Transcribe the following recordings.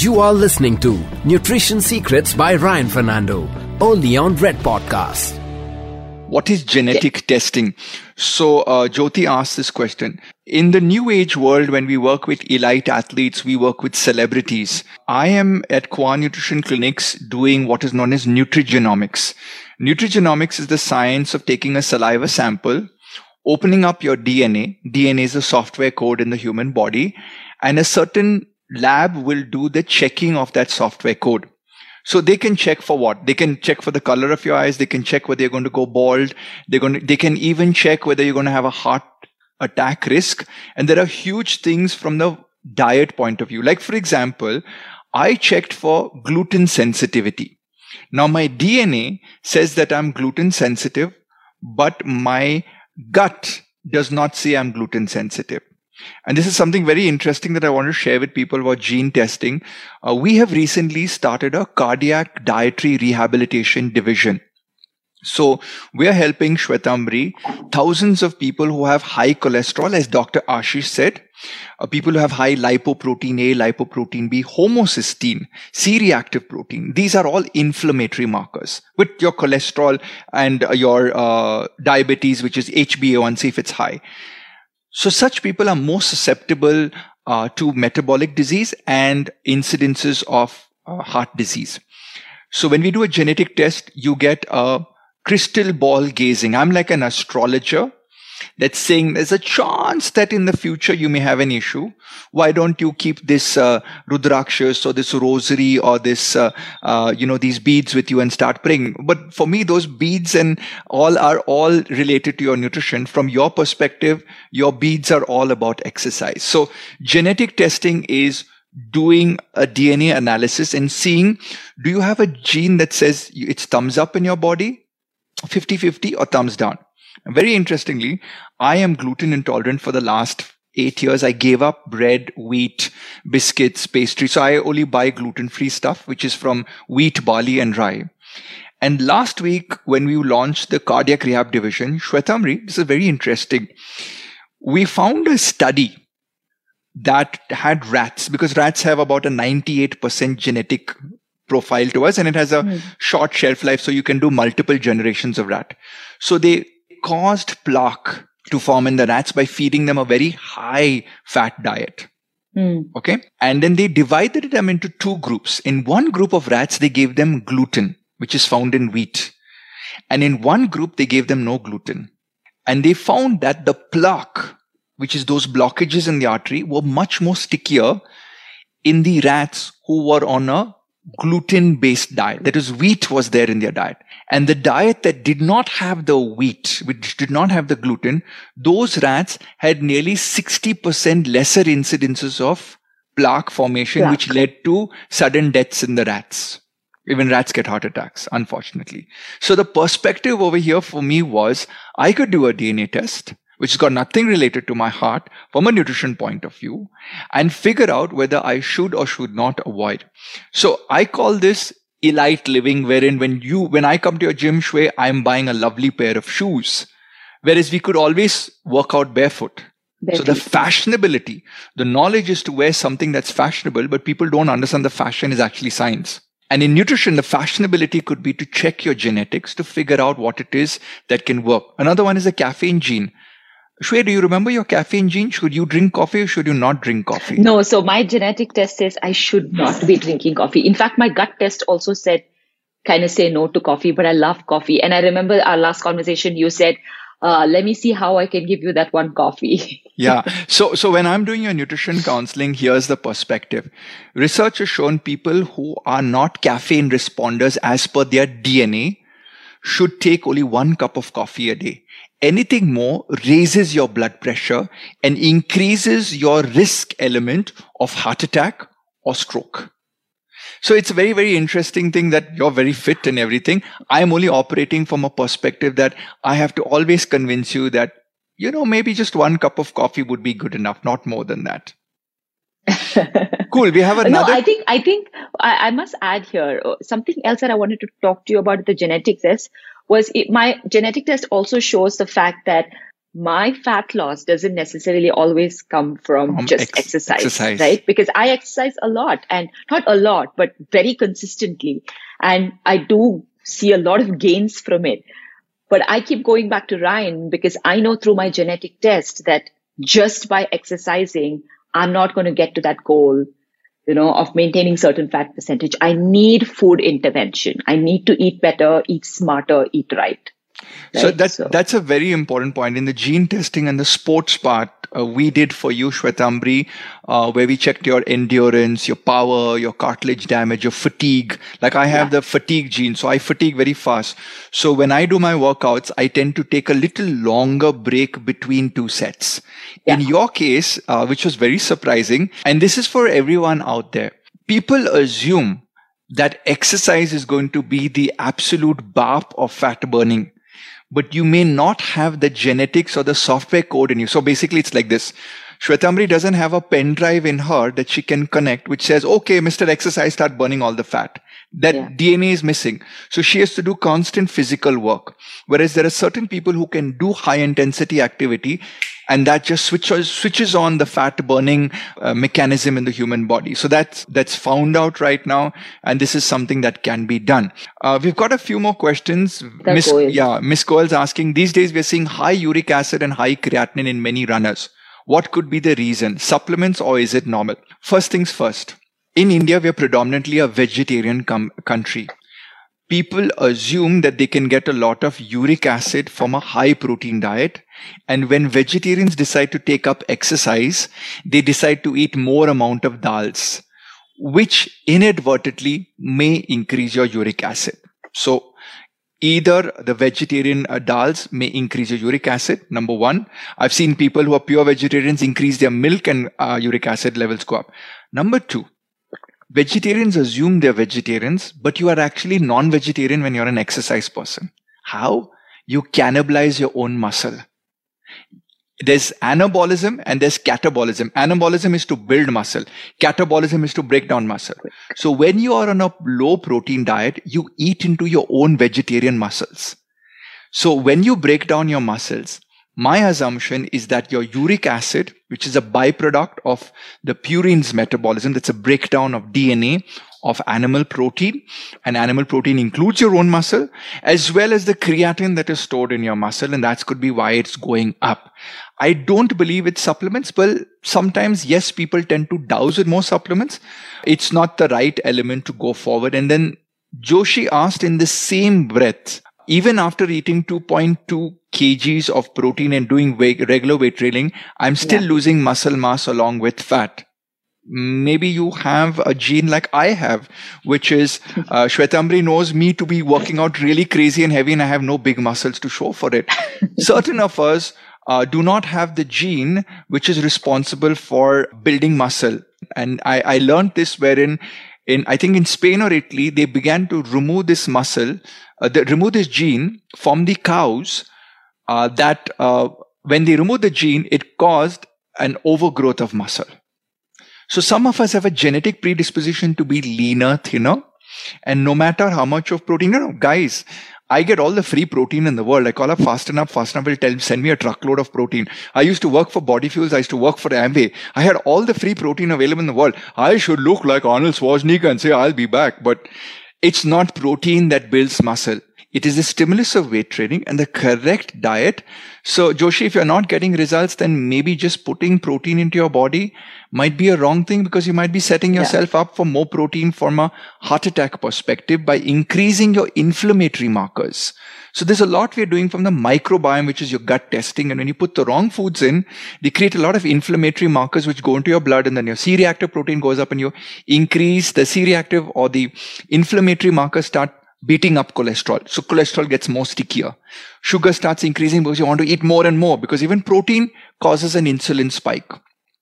You are listening to Nutrition Secrets by Ryan Fernando, only on Red Podcast. What is genetic testing? So, uh, Jyoti asked this question. In the new age world, when we work with elite athletes, we work with celebrities. I am at Qua Nutrition Clinics doing what is known as nutrigenomics. Nutrigenomics is the science of taking a saliva sample, opening up your DNA. DNA is a software code in the human body and a certain lab will do the checking of that software code. So they can check for what? They can check for the color of your eyes. They can check whether you're going to go bald. They're going to, they can even check whether you're going to have a heart attack risk. And there are huge things from the diet point of view. Like, for example, I checked for gluten sensitivity. Now my DNA says that I'm gluten sensitive, but my gut does not say I'm gluten sensitive. And this is something very interesting that I want to share with people about gene testing. Uh, we have recently started a cardiac dietary rehabilitation division. So we are helping Shwetambri, thousands of people who have high cholesterol, as Dr. Ashish said, uh, people who have high lipoprotein A, lipoprotein B, homocysteine, C-reactive protein. These are all inflammatory markers with your cholesterol and uh, your uh, diabetes, which is HbA1c if it's high. So such people are more susceptible uh, to metabolic disease and incidences of uh, heart disease. So when we do a genetic test, you get a crystal ball gazing. I'm like an astrologer that's saying there's a chance that in the future you may have an issue. Why don't you keep this uh, rudrakshas or this rosary or this, uh, uh, you know, these beads with you and start praying? But for me, those beads and all are all related to your nutrition. From your perspective, your beads are all about exercise. So genetic testing is doing a DNA analysis and seeing, do you have a gene that says it's thumbs up in your body? 50-50 or thumbs down? Very interestingly, I am gluten intolerant for the last eight years. I gave up bread, wheat, biscuits, pastry. So I only buy gluten free stuff, which is from wheat, barley, and rye. And last week, when we launched the cardiac rehab division, Shwetambri, this is very interesting. We found a study that had rats because rats have about a 98% genetic profile to us and it has a mm. short shelf life. So you can do multiple generations of rat. So they caused plaque to form in the rats by feeding them a very high fat diet. Mm. Okay. And then they divided them into two groups. In one group of rats, they gave them gluten, which is found in wheat. And in one group, they gave them no gluten. And they found that the plaque, which is those blockages in the artery, were much more stickier in the rats who were on a gluten based diet. That is, wheat was there in their diet. And the diet that did not have the wheat, which did not have the gluten, those rats had nearly 60% lesser incidences of plaque formation, which led to sudden deaths in the rats. Even rats get heart attacks, unfortunately. So the perspective over here for me was I could do a DNA test which has got nothing related to my heart from a nutrition point of view and figure out whether I should or should not avoid. So I call this elite living wherein when you, when I come to your gym Shwe, I'm buying a lovely pair of shoes. Whereas we could always work out barefoot. barefoot. So the fashionability, the knowledge is to wear something that's fashionable, but people don't understand the fashion is actually science. And in nutrition, the fashionability could be to check your genetics to figure out what it is that can work. Another one is the caffeine gene. Shwe, do you remember your caffeine gene? Should you drink coffee or should you not drink coffee? No, so my genetic test says I should not be drinking coffee. In fact, my gut test also said kind of say no to coffee, but I love coffee. And I remember our last conversation, you said, uh, let me see how I can give you that one coffee. yeah. So, so when I'm doing your nutrition counseling, here's the perspective. Research has shown people who are not caffeine responders as per their DNA should take only one cup of coffee a day. Anything more raises your blood pressure and increases your risk element of heart attack or stroke. So it's a very, very interesting thing that you're very fit and everything. I'm only operating from a perspective that I have to always convince you that, you know, maybe just one cup of coffee would be good enough, not more than that. cool. We have another. No, I think I think I, I, must add here uh, something else that I wanted to talk to you about the genetics test was it, my genetic test also shows the fact that my fat loss doesn't necessarily always come from just ex- exercise, exercise, right? Because I exercise a lot and not a lot, but very consistently. And I do see a lot of gains from it. But I keep going back to Ryan because I know through my genetic test that just by exercising, I'm not going to get to that goal, you know, of maintaining certain fat percentage. I need food intervention. I need to eat better, eat smarter, eat right. Right? So that's so. that's a very important point in the gene testing and the sports part. Uh, we did for you, Shwetambri, uh, where we checked your endurance, your power, your cartilage damage, your fatigue. Like I have yeah. the fatigue gene, so I fatigue very fast. So when I do my workouts, I tend to take a little longer break between two sets. Yeah. In your case, uh, which was very surprising, and this is for everyone out there, people assume that exercise is going to be the absolute BAP of fat burning but you may not have the genetics or the software code in you. So basically, it's like this. Shwetambri doesn't have a pen drive in her that she can connect, which says, okay, Mr. Exercise, start burning all the fat. That yeah. DNA is missing. So she has to do constant physical work. Whereas there are certain people who can do high intensity activity and that just switches switches on the fat burning uh, mechanism in the human body. So that's that's found out right now and this is something that can be done. Uh, we've got a few more questions. Miss yeah miss coel's asking these days we're seeing high uric acid and high creatinine in many runners. What could be the reason? Supplements or is it normal? First things first. In india we are predominantly a vegetarian com- country people assume that they can get a lot of uric acid from a high protein diet. And when vegetarians decide to take up exercise, they decide to eat more amount of dals, which inadvertently may increase your uric acid. So either the vegetarian uh, dals may increase your uric acid. Number one, I've seen people who are pure vegetarians increase their milk and uh, uric acid levels go up. Number two, vegetarians assume they're vegetarians, but you are actually non vegetarian when you're an exercise person. How? You cannibalize your own muscle. There's anabolism and there's catabolism. Anabolism is to build muscle. Catabolism is to break down muscle. So when you are on a low protein diet, you eat into your own vegetarian muscles. So when you break down your muscles, my assumption is that your uric acid, which is a byproduct of the purine's metabolism, that's a breakdown of DNA of animal protein, and animal protein includes your own muscle, as well as the creatine that is stored in your muscle, and that could be why it's going up. I don't believe it's supplements, but sometimes, yes, people tend to douse with more supplements. It's not the right element to go forward. And then Joshi asked in the same breath, even after eating 2.2 kgs of protein and doing weight, regular weight training, I'm still yeah. losing muscle mass along with fat. Maybe you have a gene like I have, which is uh, Shwetambri knows me to be working out really crazy and heavy, and I have no big muscles to show for it. Certain of us uh, do not have the gene which is responsible for building muscle. And I, I learned this wherein in I think in Spain or Italy, they began to remove this muscle, uh, they remove this gene from the cows uh, that uh, when they removed the gene, it caused an overgrowth of muscle. So some of us have a genetic predisposition to be leaner, thinner. And no matter how much of protein, you know, guys, I get all the free protein in the world. I call up Fast&Up. Fast Enough will tell, send me a truckload of protein. I used to work for Body Fuels. I used to work for Amway. I had all the free protein available in the world. I should look like Arnold Schwarzenegger and say, I'll be back. But it's not protein that builds muscle. It is the stimulus of weight training and the correct diet. So, Joshi, if you're not getting results, then maybe just putting protein into your body might be a wrong thing because you might be setting yourself yeah. up for more protein from a heart attack perspective by increasing your inflammatory markers. So there's a lot we're doing from the microbiome, which is your gut testing. And when you put the wrong foods in, they create a lot of inflammatory markers which go into your blood and then your C-reactive protein goes up and you increase the C-reactive or the inflammatory markers start beating up cholesterol. So cholesterol gets more stickier. Sugar starts increasing because you want to eat more and more because even protein causes an insulin spike.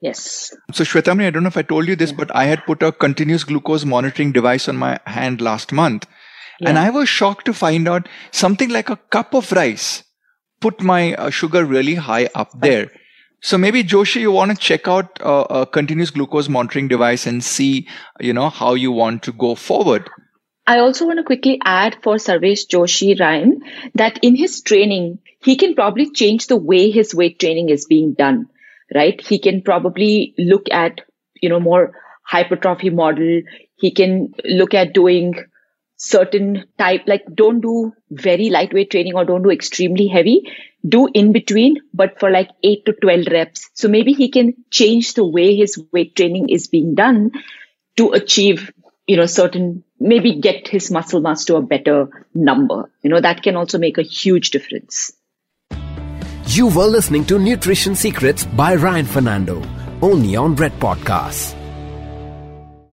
Yes. So Shwetambri, I don't know if I told you this, yeah. but I had put a continuous glucose monitoring device on my hand last month. Yeah. And I was shocked to find out something like a cup of rice put my uh, sugar really high up there. So maybe Joshi, you want to check out uh, a continuous glucose monitoring device and see, you know, how you want to go forward. I also want to quickly add for Sarvesh Joshi Ryan that in his training, he can probably change the way his weight training is being done, right? He can probably look at, you know, more hypertrophy model. He can look at doing certain type, like don't do very lightweight training or don't do extremely heavy. Do in between, but for like eight to 12 reps. So maybe he can change the way his weight training is being done to achieve, you know, certain, maybe get his muscle mass to a better number. You know, that can also make a huge difference. You were listening to Nutrition Secrets by Ryan Fernando, only on Red Podcasts.